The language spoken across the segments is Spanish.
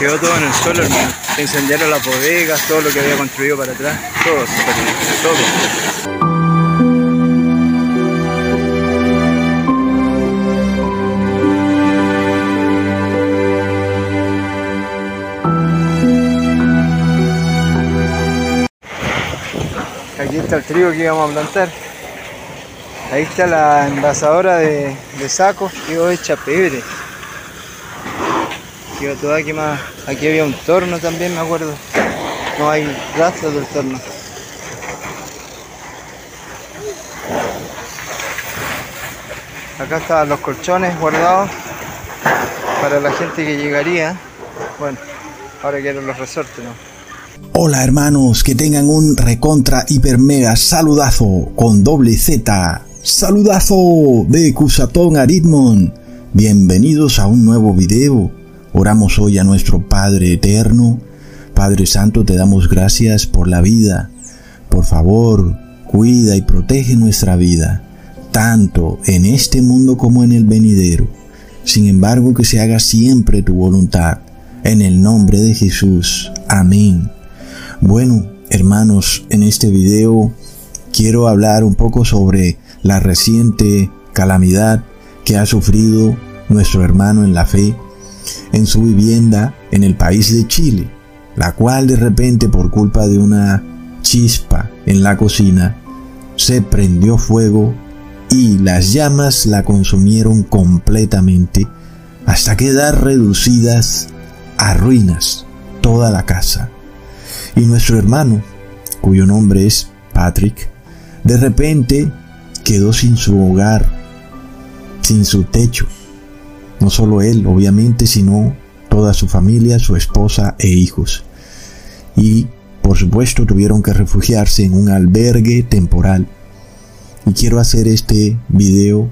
Quedó todo en el suelo, hermano. Incendiaron las bodegas, todo lo que había construido para atrás. Todo todo. Aquí está el trigo que íbamos a plantar. Ahí está la envasadora de, de sacos, quedó hecha pebre. Quedó toda quemada. Aquí había un torno también, me acuerdo. No hay rastros del torno. Acá estaban los colchones guardados para la gente que llegaría. Bueno, ahora quiero los resortes, ¿no? Hola hermanos, que tengan un recontra hiper mega saludazo con doble Z. Saludazo de Cusatón Aritmon. Bienvenidos a un nuevo video. Oramos hoy a nuestro Padre Eterno. Padre Santo, te damos gracias por la vida. Por favor, cuida y protege nuestra vida, tanto en este mundo como en el venidero. Sin embargo, que se haga siempre tu voluntad. En el nombre de Jesús. Amén. Bueno, hermanos, en este video quiero hablar un poco sobre la reciente calamidad que ha sufrido nuestro hermano en la fe en su vivienda en el país de Chile, la cual de repente por culpa de una chispa en la cocina se prendió fuego y las llamas la consumieron completamente hasta quedar reducidas a ruinas toda la casa. Y nuestro hermano, cuyo nombre es Patrick, de repente quedó sin su hogar, sin su techo. No solo él, obviamente, sino toda su familia, su esposa e hijos. Y, por supuesto, tuvieron que refugiarse en un albergue temporal. Y quiero hacer este video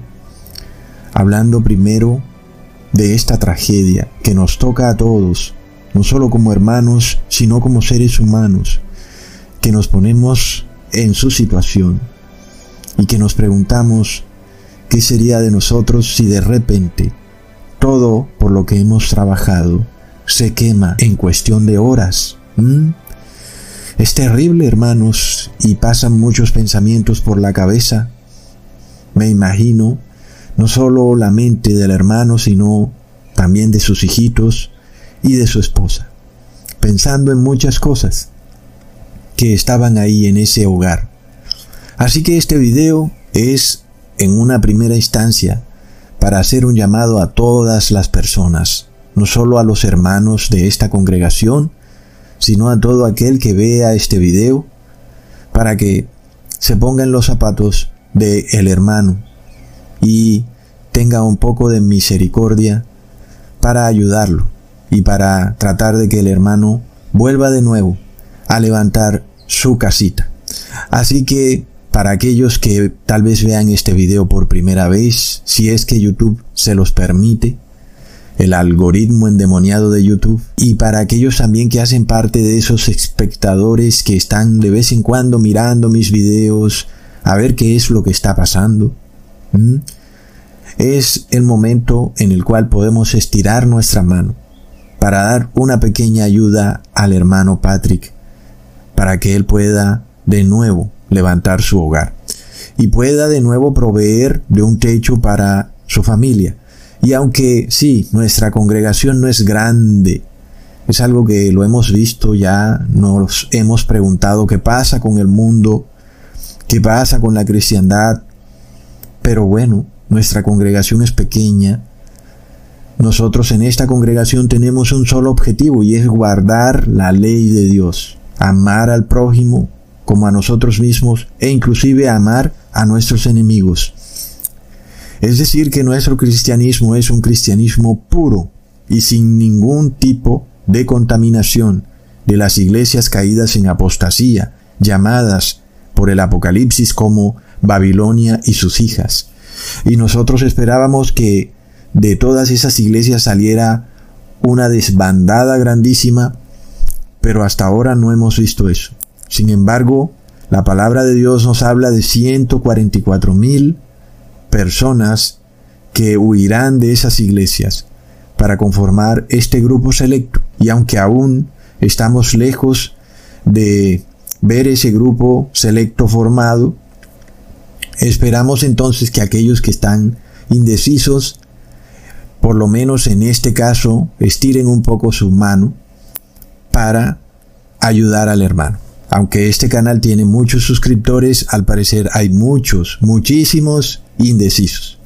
hablando primero de esta tragedia que nos toca a todos, no solo como hermanos, sino como seres humanos, que nos ponemos en su situación y que nos preguntamos qué sería de nosotros si de repente todo por lo que hemos trabajado se quema en cuestión de horas. Es terrible, hermanos, y pasan muchos pensamientos por la cabeza. Me imagino no solo la mente del hermano, sino también de sus hijitos, y de su esposa, pensando en muchas cosas que estaban ahí en ese hogar. Así que este video es en una primera instancia para hacer un llamado a todas las personas, no solo a los hermanos de esta congregación, sino a todo aquel que vea este video, para que se ponga en los zapatos de el hermano y tenga un poco de misericordia para ayudarlo y para tratar de que el hermano vuelva de nuevo a levantar su casita. Así que para aquellos que tal vez vean este video por primera vez, si es que YouTube se los permite, el algoritmo endemoniado de YouTube, y para aquellos también que hacen parte de esos espectadores que están de vez en cuando mirando mis videos a ver qué es lo que está pasando, es el momento en el cual podemos estirar nuestra mano para dar una pequeña ayuda al hermano Patrick, para que él pueda de nuevo levantar su hogar y pueda de nuevo proveer de un techo para su familia. Y aunque sí, nuestra congregación no es grande, es algo que lo hemos visto ya, nos hemos preguntado qué pasa con el mundo, qué pasa con la cristiandad, pero bueno, nuestra congregación es pequeña nosotros en esta congregación tenemos un solo objetivo y es guardar la ley de Dios, amar al prójimo como a nosotros mismos e inclusive amar a nuestros enemigos. Es decir, que nuestro cristianismo es un cristianismo puro y sin ningún tipo de contaminación de las iglesias caídas en apostasía, llamadas por el Apocalipsis como Babilonia y sus hijas. Y nosotros esperábamos que de todas esas iglesias saliera una desbandada grandísima, pero hasta ahora no hemos visto eso. Sin embargo, la palabra de Dios nos habla de 144 mil personas que huirán de esas iglesias para conformar este grupo selecto. Y aunque aún estamos lejos de ver ese grupo selecto formado, esperamos entonces que aquellos que están indecisos, por lo menos en este caso, estiren un poco su mano para ayudar al hermano. Aunque este canal tiene muchos suscriptores, al parecer hay muchos, muchísimos indecisos.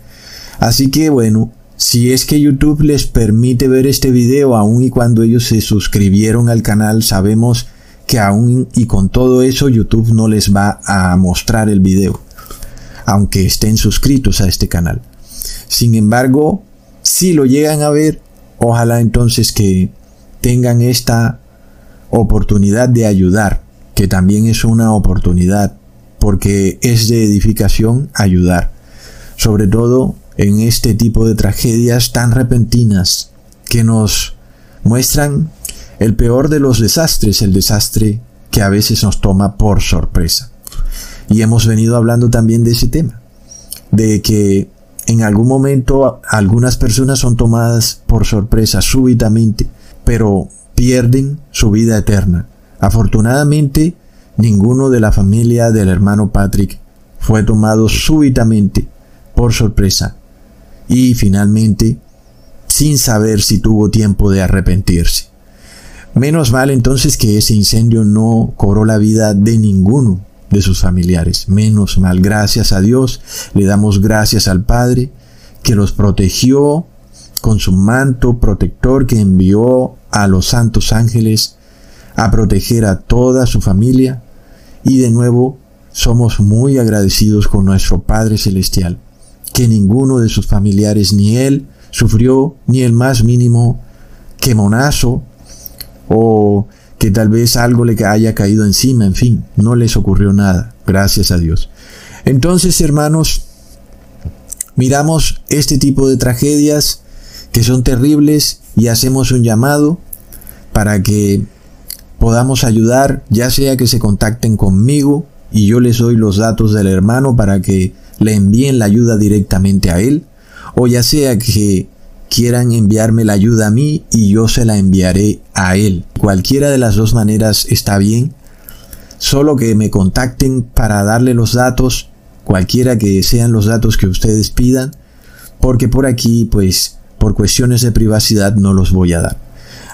Así que bueno, si es que YouTube les permite ver este video aun y cuando ellos se suscribieron al canal, sabemos que aún y con todo eso YouTube no les va a mostrar el video, aunque estén suscritos a este canal. Sin embargo, si lo llegan a ver, ojalá entonces que tengan esta oportunidad de ayudar, que también es una oportunidad, porque es de edificación ayudar, sobre todo en este tipo de tragedias tan repentinas que nos muestran el peor de los desastres, el desastre que a veces nos toma por sorpresa. Y hemos venido hablando también de ese tema, de que en algún momento algunas personas son tomadas por sorpresa súbitamente, pero pierden su vida eterna. Afortunadamente, ninguno de la familia del hermano Patrick fue tomado súbitamente por sorpresa y finalmente sin saber si tuvo tiempo de arrepentirse. Menos mal entonces que ese incendio no cobró la vida de ninguno de sus familiares. Menos mal, gracias a Dios, le damos gracias al Padre que los protegió con su manto protector que envió a los santos ángeles a proteger a toda su familia y de nuevo somos muy agradecidos con nuestro Padre Celestial, que ninguno de sus familiares ni él sufrió ni el más mínimo quemonazo o que tal vez algo le haya caído encima, en fin, no les ocurrió nada, gracias a Dios. Entonces, hermanos, miramos este tipo de tragedias que son terribles y hacemos un llamado para que podamos ayudar, ya sea que se contacten conmigo y yo les doy los datos del hermano para que le envíen la ayuda directamente a él, o ya sea que quieran enviarme la ayuda a mí y yo se la enviaré a él. Cualquiera de las dos maneras está bien, solo que me contacten para darle los datos, cualquiera que sean los datos que ustedes pidan, porque por aquí pues por cuestiones de privacidad no los voy a dar.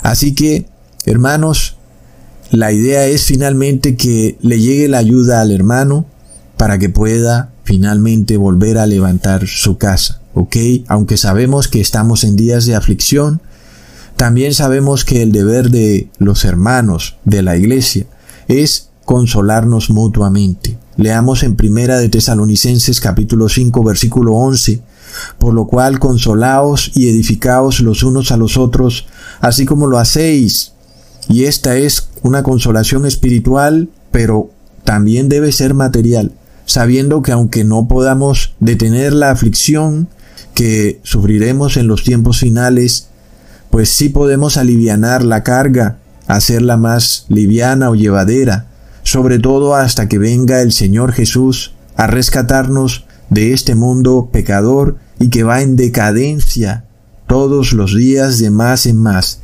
Así que, hermanos, la idea es finalmente que le llegue la ayuda al hermano para que pueda finalmente volver a levantar su casa, ¿ok? Aunque sabemos que estamos en días de aflicción, también sabemos que el deber de los hermanos de la iglesia es consolarnos mutuamente. Leamos en Primera de Tesalonicenses capítulo 5 versículo 11 por lo cual consolaos y edificaos los unos a los otros, así como lo hacéis. Y esta es una consolación espiritual, pero también debe ser material, sabiendo que aunque no podamos detener la aflicción que sufriremos en los tiempos finales, pues sí podemos alivianar la carga, hacerla más liviana o llevadera, sobre todo hasta que venga el Señor Jesús a rescatarnos de este mundo pecador y que va en decadencia todos los días de más en más.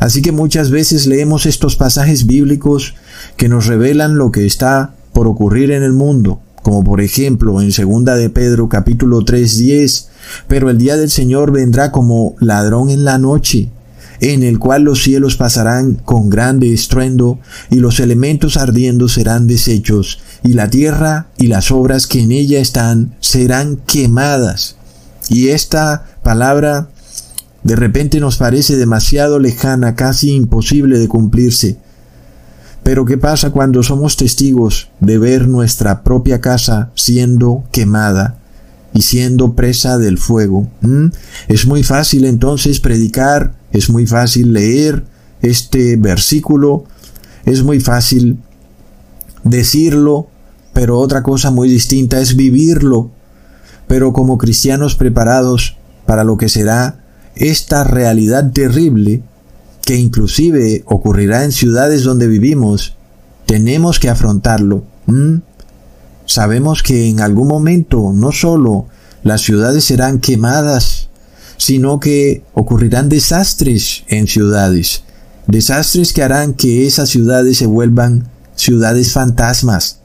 Así que muchas veces leemos estos pasajes bíblicos que nos revelan lo que está por ocurrir en el mundo, como por ejemplo en segunda de Pedro capítulo 3:10, pero el día del Señor vendrá como ladrón en la noche, en el cual los cielos pasarán con grande estruendo, y los elementos ardiendo serán deshechos, y la tierra y las obras que en ella están serán quemadas. Y esta palabra de repente nos parece demasiado lejana, casi imposible de cumplirse. Pero ¿qué pasa cuando somos testigos de ver nuestra propia casa siendo quemada y siendo presa del fuego? ¿Mm? Es muy fácil entonces predicar, es muy fácil leer este versículo, es muy fácil decirlo, pero otra cosa muy distinta es vivirlo pero como cristianos preparados para lo que será esta realidad terrible que inclusive ocurrirá en ciudades donde vivimos, tenemos que afrontarlo. Sabemos que en algún momento no solo las ciudades serán quemadas, sino que ocurrirán desastres en ciudades, desastres que harán que esas ciudades se vuelvan ciudades fantasmas,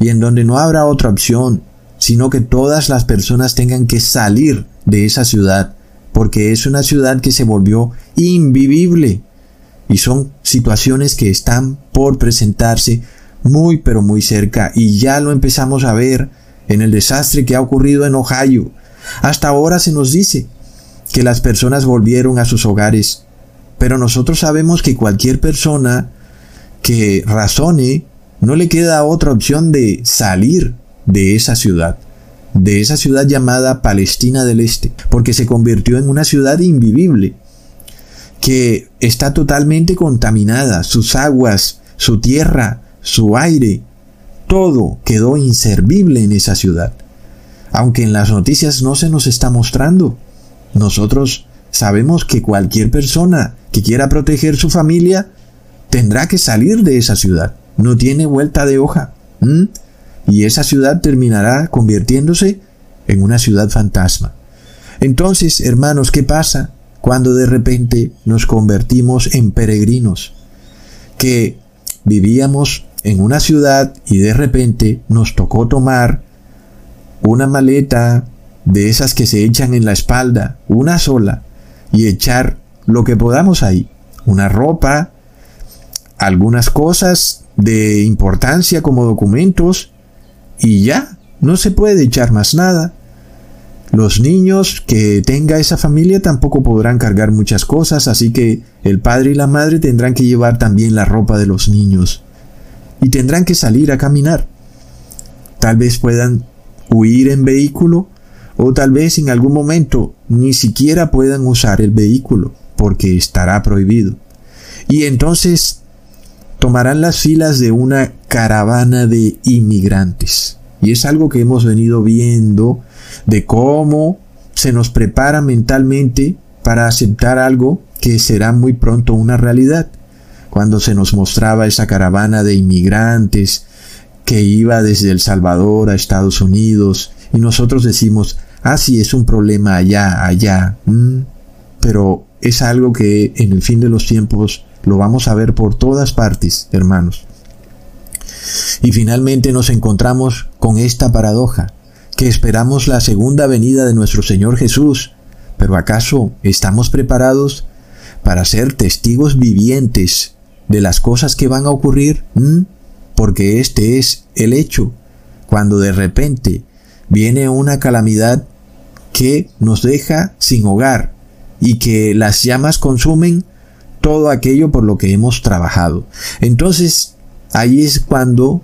y en donde no habrá otra opción, sino que todas las personas tengan que salir de esa ciudad, porque es una ciudad que se volvió invivible. Y son situaciones que están por presentarse muy pero muy cerca y ya lo empezamos a ver en el desastre que ha ocurrido en Ohio. Hasta ahora se nos dice que las personas volvieron a sus hogares, pero nosotros sabemos que cualquier persona que razone no le queda otra opción de salir de esa ciudad, de esa ciudad llamada Palestina del Este, porque se convirtió en una ciudad invivible, que está totalmente contaminada, sus aguas, su tierra, su aire, todo quedó inservible en esa ciudad. Aunque en las noticias no se nos está mostrando, nosotros sabemos que cualquier persona que quiera proteger su familia tendrá que salir de esa ciudad. No tiene vuelta de hoja. Y esa ciudad terminará convirtiéndose en una ciudad fantasma. Entonces, hermanos, ¿qué pasa cuando de repente nos convertimos en peregrinos? Que vivíamos en una ciudad y de repente nos tocó tomar una maleta de esas que se echan en la espalda, una sola, y echar lo que podamos ahí, una ropa, algunas cosas de importancia como documentos, y ya, no se puede echar más nada. Los niños que tenga esa familia tampoco podrán cargar muchas cosas, así que el padre y la madre tendrán que llevar también la ropa de los niños. Y tendrán que salir a caminar. Tal vez puedan huir en vehículo o tal vez en algún momento ni siquiera puedan usar el vehículo porque estará prohibido. Y entonces tomarán las filas de una caravana de inmigrantes. Y es algo que hemos venido viendo de cómo se nos prepara mentalmente para aceptar algo que será muy pronto una realidad. Cuando se nos mostraba esa caravana de inmigrantes que iba desde El Salvador a Estados Unidos y nosotros decimos, ah, sí, es un problema allá, allá, mm, pero es algo que en el fin de los tiempos lo vamos a ver por todas partes, hermanos. Y finalmente nos encontramos con esta paradoja, que esperamos la segunda venida de nuestro Señor Jesús, pero ¿acaso estamos preparados para ser testigos vivientes de las cosas que van a ocurrir? ¿Mm? Porque este es el hecho, cuando de repente viene una calamidad que nos deja sin hogar y que las llamas consumen todo aquello por lo que hemos trabajado. Entonces, ahí es cuando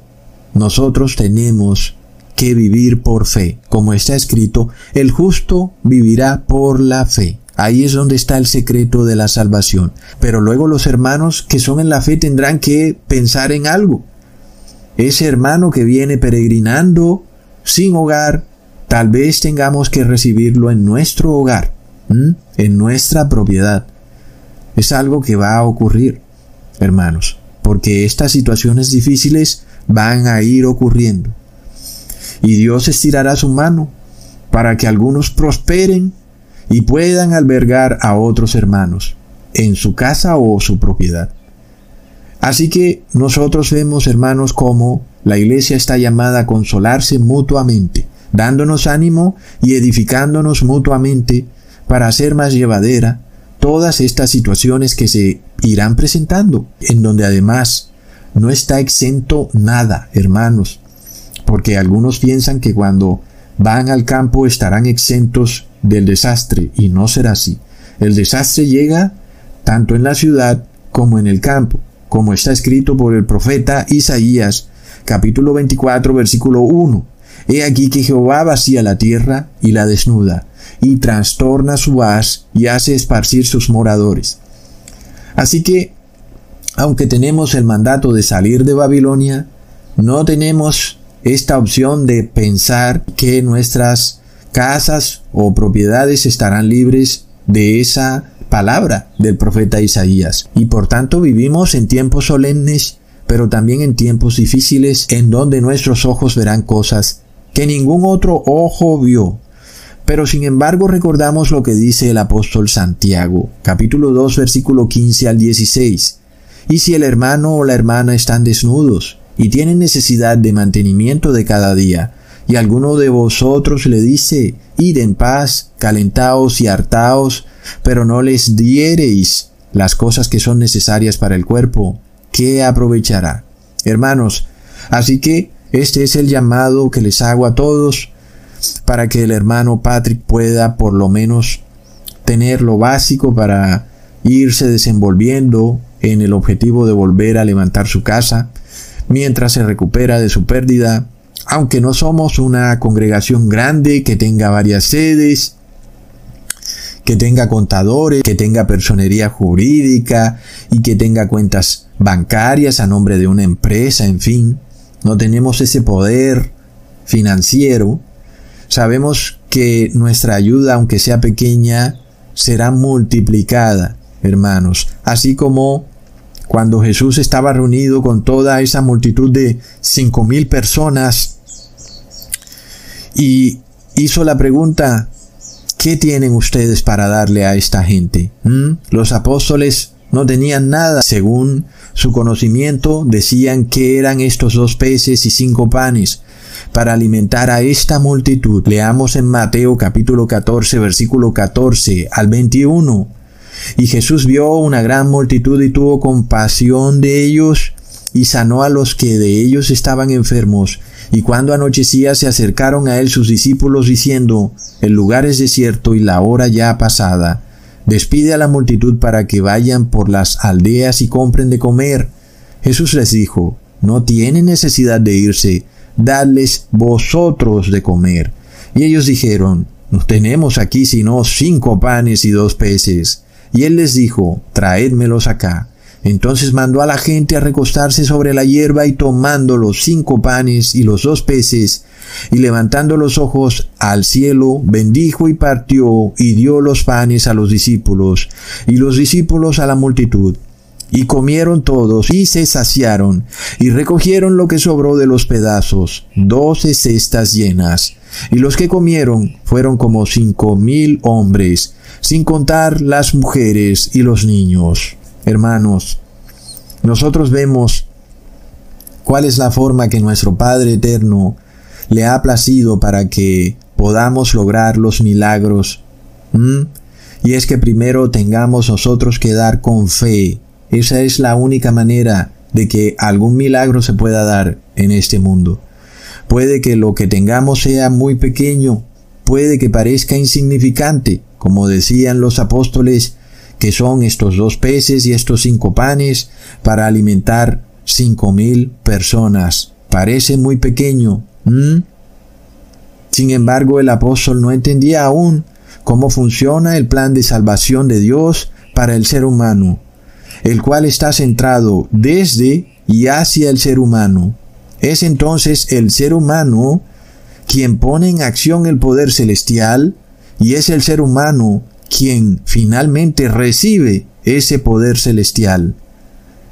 nosotros tenemos que vivir por fe. Como está escrito, el justo vivirá por la fe. Ahí es donde está el secreto de la salvación. Pero luego los hermanos que son en la fe tendrán que pensar en algo. Ese hermano que viene peregrinando sin hogar, tal vez tengamos que recibirlo en nuestro hogar, en nuestra propiedad. Es algo que va a ocurrir, hermanos, porque estas situaciones difíciles van a ir ocurriendo. Y Dios estirará su mano para que algunos prosperen y puedan albergar a otros hermanos en su casa o su propiedad. Así que nosotros vemos, hermanos, cómo la iglesia está llamada a consolarse mutuamente, dándonos ánimo y edificándonos mutuamente para hacer más llevadera todas estas situaciones que se irán presentando, en donde además no está exento nada, hermanos, porque algunos piensan que cuando van al campo estarán exentos del desastre y no será así. El desastre llega tanto en la ciudad como en el campo, como está escrito por el profeta Isaías, capítulo 24, versículo 1. He aquí que Jehová vacía la tierra y la desnuda, y trastorna su haz y hace esparcir sus moradores. Así que, aunque tenemos el mandato de salir de Babilonia, no tenemos esta opción de pensar que nuestras casas o propiedades estarán libres de esa palabra del profeta Isaías. Y por tanto vivimos en tiempos solemnes, pero también en tiempos difíciles en donde nuestros ojos verán cosas que ningún otro ojo vio, Pero sin embargo recordamos lo que dice el apóstol Santiago, capítulo 2, versículo 15 al 16. Y si el hermano o la hermana están desnudos y tienen necesidad de mantenimiento de cada día, y alguno de vosotros le dice, id en paz, calentaos y hartaos, pero no les diereis las cosas que son necesarias para el cuerpo, ¿qué aprovechará? Hermanos, así que este es el llamado que les hago a todos para que el hermano Patrick pueda por lo menos tener lo básico para irse desenvolviendo en el objetivo de volver a levantar su casa mientras se recupera de su pérdida. Aunque no somos una congregación grande que tenga varias sedes, que tenga contadores, que tenga personería jurídica y que tenga cuentas bancarias a nombre de una empresa, en fin, no tenemos ese poder financiero, sabemos que nuestra ayuda, aunque sea pequeña, será multiplicada, hermanos, así como cuando Jesús estaba reunido con toda esa multitud de cinco mil personas, y hizo la pregunta, ¿qué tienen ustedes para darle a esta gente? ¿Mm? Los apóstoles no tenían nada. Según su conocimiento, decían que eran estos dos peces y cinco panes para alimentar a esta multitud. Leamos en Mateo capítulo 14, versículo 14 al 21. Y Jesús vio una gran multitud y tuvo compasión de ellos y sanó a los que de ellos estaban enfermos y cuando anochecía se acercaron a él sus discípulos diciendo, El lugar es desierto y la hora ya pasada. Despide a la multitud para que vayan por las aldeas y compren de comer. Jesús les dijo, No tienen necesidad de irse, dadles vosotros de comer. Y ellos dijeron, No tenemos aquí sino cinco panes y dos peces. Y él les dijo, Traédmelos acá. Entonces mandó a la gente a recostarse sobre la hierba y tomando los cinco panes y los dos peces, y levantando los ojos al cielo, bendijo y partió y dio los panes a los discípulos, y los discípulos a la multitud. Y comieron todos y se saciaron, y recogieron lo que sobró de los pedazos, doce cestas llenas. Y los que comieron fueron como cinco mil hombres, sin contar las mujeres y los niños. Hermanos, nosotros vemos cuál es la forma que nuestro Padre Eterno le ha placido para que podamos lograr los milagros. Y es que primero tengamos nosotros que dar con fe. Esa es la única manera de que algún milagro se pueda dar en este mundo. Puede que lo que tengamos sea muy pequeño, puede que parezca insignificante, como decían los apóstoles, que son estos dos peces y estos cinco panes para alimentar cinco mil personas. Parece muy pequeño. Sin embargo, el apóstol no entendía aún cómo funciona el plan de salvación de Dios para el ser humano, el cual está centrado desde y hacia el ser humano. Es entonces el ser humano quien pone en acción el poder celestial y es el ser humano quien finalmente recibe ese poder celestial.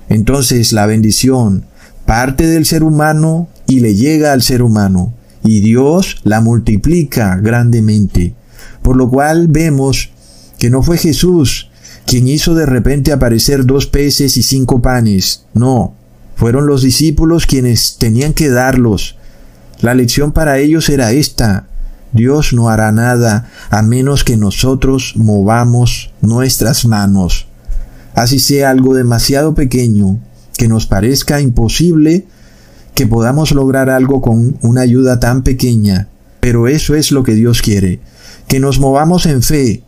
Entonces la bendición parte del ser humano y le llega al ser humano, y Dios la multiplica grandemente. Por lo cual vemos que no fue Jesús quien hizo de repente aparecer dos peces y cinco panes, no, fueron los discípulos quienes tenían que darlos. La lección para ellos era esta, Dios no hará nada a menos que nosotros movamos nuestras manos. Así sea algo demasiado pequeño, que nos parezca imposible que podamos lograr algo con una ayuda tan pequeña. Pero eso es lo que Dios quiere, que nos movamos en fe,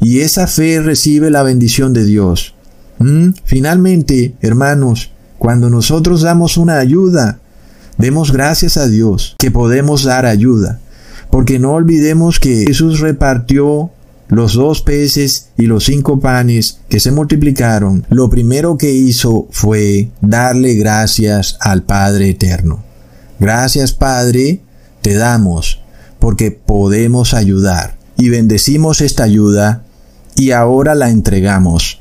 y esa fe recibe la bendición de Dios. ¿Mm? Finalmente, hermanos, cuando nosotros damos una ayuda, demos gracias a Dios que podemos dar ayuda. Porque no olvidemos que Jesús repartió los dos peces y los cinco panes que se multiplicaron, lo primero que hizo fue darle gracias al Padre Eterno. Gracias Padre, te damos, porque podemos ayudar. Y bendecimos esta ayuda y ahora la entregamos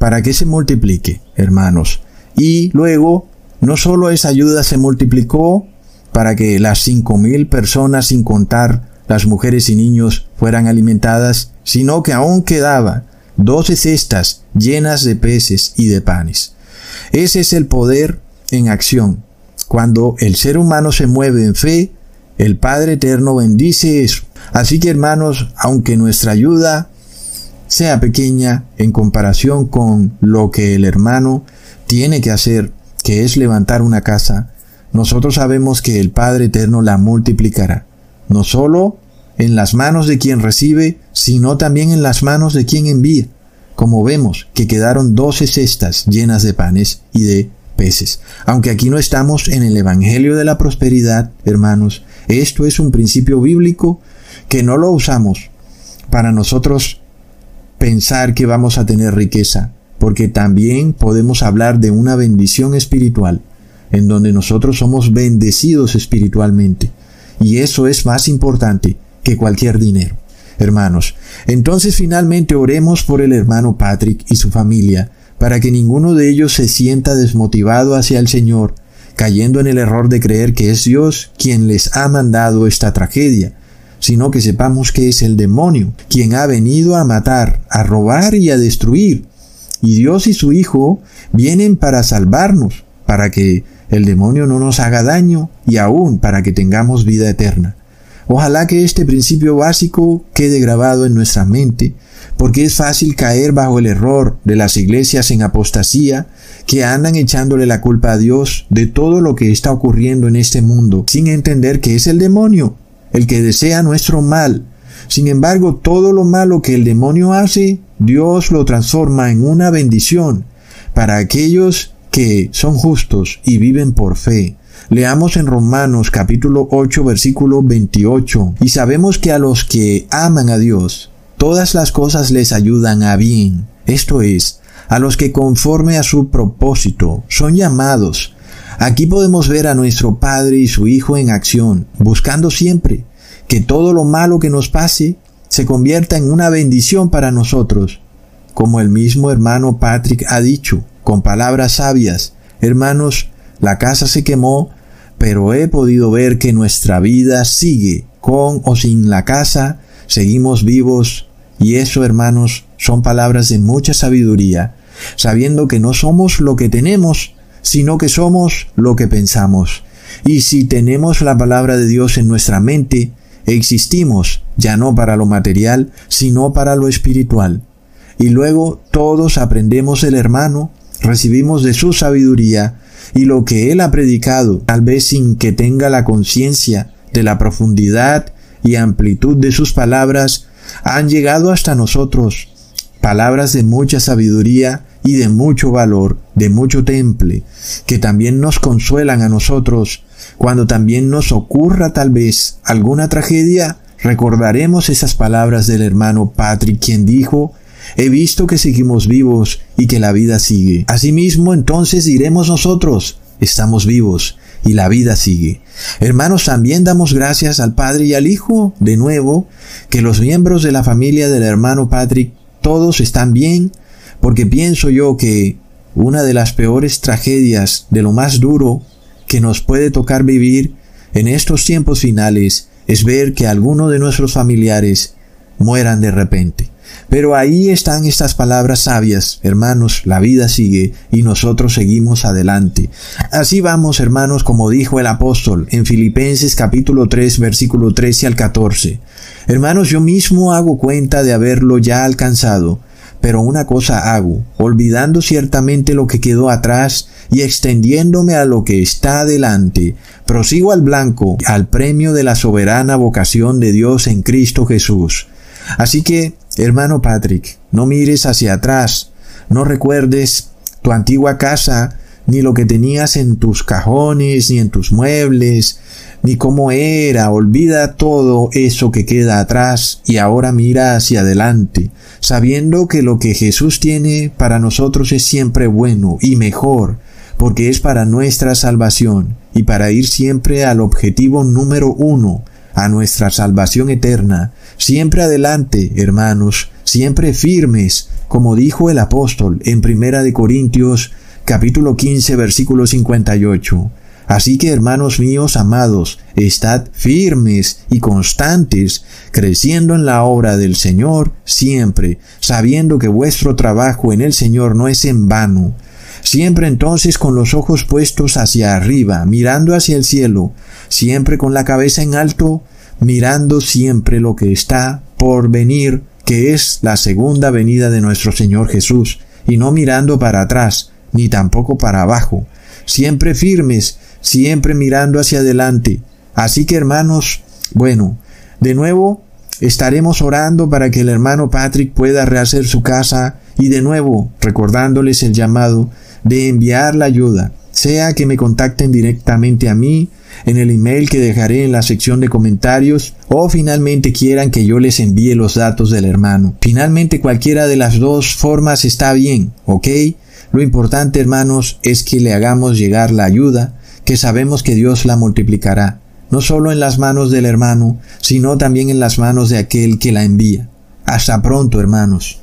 para que se multiplique, hermanos. Y luego, no solo esa ayuda se multiplicó, para que las cinco mil personas, sin contar las mujeres y niños fueran alimentadas, sino que aún quedaba doce cestas llenas de peces y de panes. Ese es el poder en acción. Cuando el ser humano se mueve en fe, el Padre Eterno bendice eso. Así que hermanos, aunque nuestra ayuda sea pequeña en comparación con lo que el hermano tiene que hacer, que es levantar una casa, nosotros sabemos que el Padre Eterno la multiplicará, no solo en las manos de quien recibe, sino también en las manos de quien envía, como vemos que quedaron doce cestas llenas de panes y de peces. Aunque aquí no estamos en el Evangelio de la Prosperidad, hermanos, esto es un principio bíblico que no lo usamos para nosotros pensar que vamos a tener riqueza, porque también podemos hablar de una bendición espiritual en donde nosotros somos bendecidos espiritualmente. Y eso es más importante que cualquier dinero. Hermanos, entonces finalmente oremos por el hermano Patrick y su familia, para que ninguno de ellos se sienta desmotivado hacia el Señor, cayendo en el error de creer que es Dios quien les ha mandado esta tragedia, sino que sepamos que es el demonio quien ha venido a matar, a robar y a destruir. Y Dios y su Hijo vienen para salvarnos, para que el demonio no nos haga daño y aún para que tengamos vida eterna. Ojalá que este principio básico quede grabado en nuestra mente, porque es fácil caer bajo el error de las iglesias en apostasía que andan echándole la culpa a Dios de todo lo que está ocurriendo en este mundo, sin entender que es el demonio, el que desea nuestro mal. Sin embargo, todo lo malo que el demonio hace, Dios lo transforma en una bendición para aquellos que son justos y viven por fe. Leamos en Romanos capítulo 8 versículo 28 y sabemos que a los que aman a Dios, todas las cosas les ayudan a bien, esto es, a los que conforme a su propósito son llamados. Aquí podemos ver a nuestro Padre y su Hijo en acción, buscando siempre que todo lo malo que nos pase se convierta en una bendición para nosotros, como el mismo hermano Patrick ha dicho con palabras sabias, hermanos, la casa se quemó, pero he podido ver que nuestra vida sigue, con o sin la casa, seguimos vivos, y eso, hermanos, son palabras de mucha sabiduría, sabiendo que no somos lo que tenemos, sino que somos lo que pensamos. Y si tenemos la palabra de Dios en nuestra mente, existimos ya no para lo material, sino para lo espiritual. Y luego todos aprendemos del hermano, recibimos de su sabiduría y lo que él ha predicado, tal vez sin que tenga la conciencia de la profundidad y amplitud de sus palabras, han llegado hasta nosotros, palabras de mucha sabiduría y de mucho valor, de mucho temple, que también nos consuelan a nosotros. Cuando también nos ocurra tal vez alguna tragedia, recordaremos esas palabras del hermano Patrick, quien dijo, He visto que seguimos vivos y que la vida sigue. Asimismo, entonces diremos nosotros, estamos vivos y la vida sigue. Hermanos, también damos gracias al Padre y al Hijo, de nuevo, que los miembros de la familia del hermano Patrick todos están bien, porque pienso yo que una de las peores tragedias, de lo más duro que nos puede tocar vivir en estos tiempos finales, es ver que alguno de nuestros familiares mueran de repente. Pero ahí están estas palabras sabias, hermanos, la vida sigue y nosotros seguimos adelante. Así vamos, hermanos, como dijo el apóstol en Filipenses capítulo 3, versículo 13 al 14. Hermanos, yo mismo hago cuenta de haberlo ya alcanzado, pero una cosa hago, olvidando ciertamente lo que quedó atrás y extendiéndome a lo que está adelante, prosigo al blanco, al premio de la soberana vocación de Dios en Cristo Jesús. Así que Hermano Patrick, no mires hacia atrás, no recuerdes tu antigua casa, ni lo que tenías en tus cajones, ni en tus muebles, ni cómo era, olvida todo eso que queda atrás y ahora mira hacia adelante, sabiendo que lo que Jesús tiene para nosotros es siempre bueno y mejor, porque es para nuestra salvación y para ir siempre al objetivo número uno, a nuestra salvación eterna, Siempre adelante, hermanos, siempre firmes, como dijo el apóstol en Primera de Corintios capítulo 15 versículo 58. Así que hermanos míos amados, estad firmes y constantes, creciendo en la obra del Señor siempre, sabiendo que vuestro trabajo en el Señor no es en vano. Siempre entonces con los ojos puestos hacia arriba, mirando hacia el cielo, siempre con la cabeza en alto, mirando siempre lo que está por venir, que es la segunda venida de nuestro Señor Jesús, y no mirando para atrás, ni tampoco para abajo, siempre firmes, siempre mirando hacia adelante. Así que hermanos, bueno, de nuevo estaremos orando para que el hermano Patrick pueda rehacer su casa y de nuevo recordándoles el llamado de enviar la ayuda, sea que me contacten directamente a mí en el email que dejaré en la sección de comentarios o finalmente quieran que yo les envíe los datos del hermano. Finalmente cualquiera de las dos formas está bien, ¿ok? Lo importante hermanos es que le hagamos llegar la ayuda que sabemos que Dios la multiplicará, no solo en las manos del hermano, sino también en las manos de aquel que la envía. Hasta pronto, hermanos.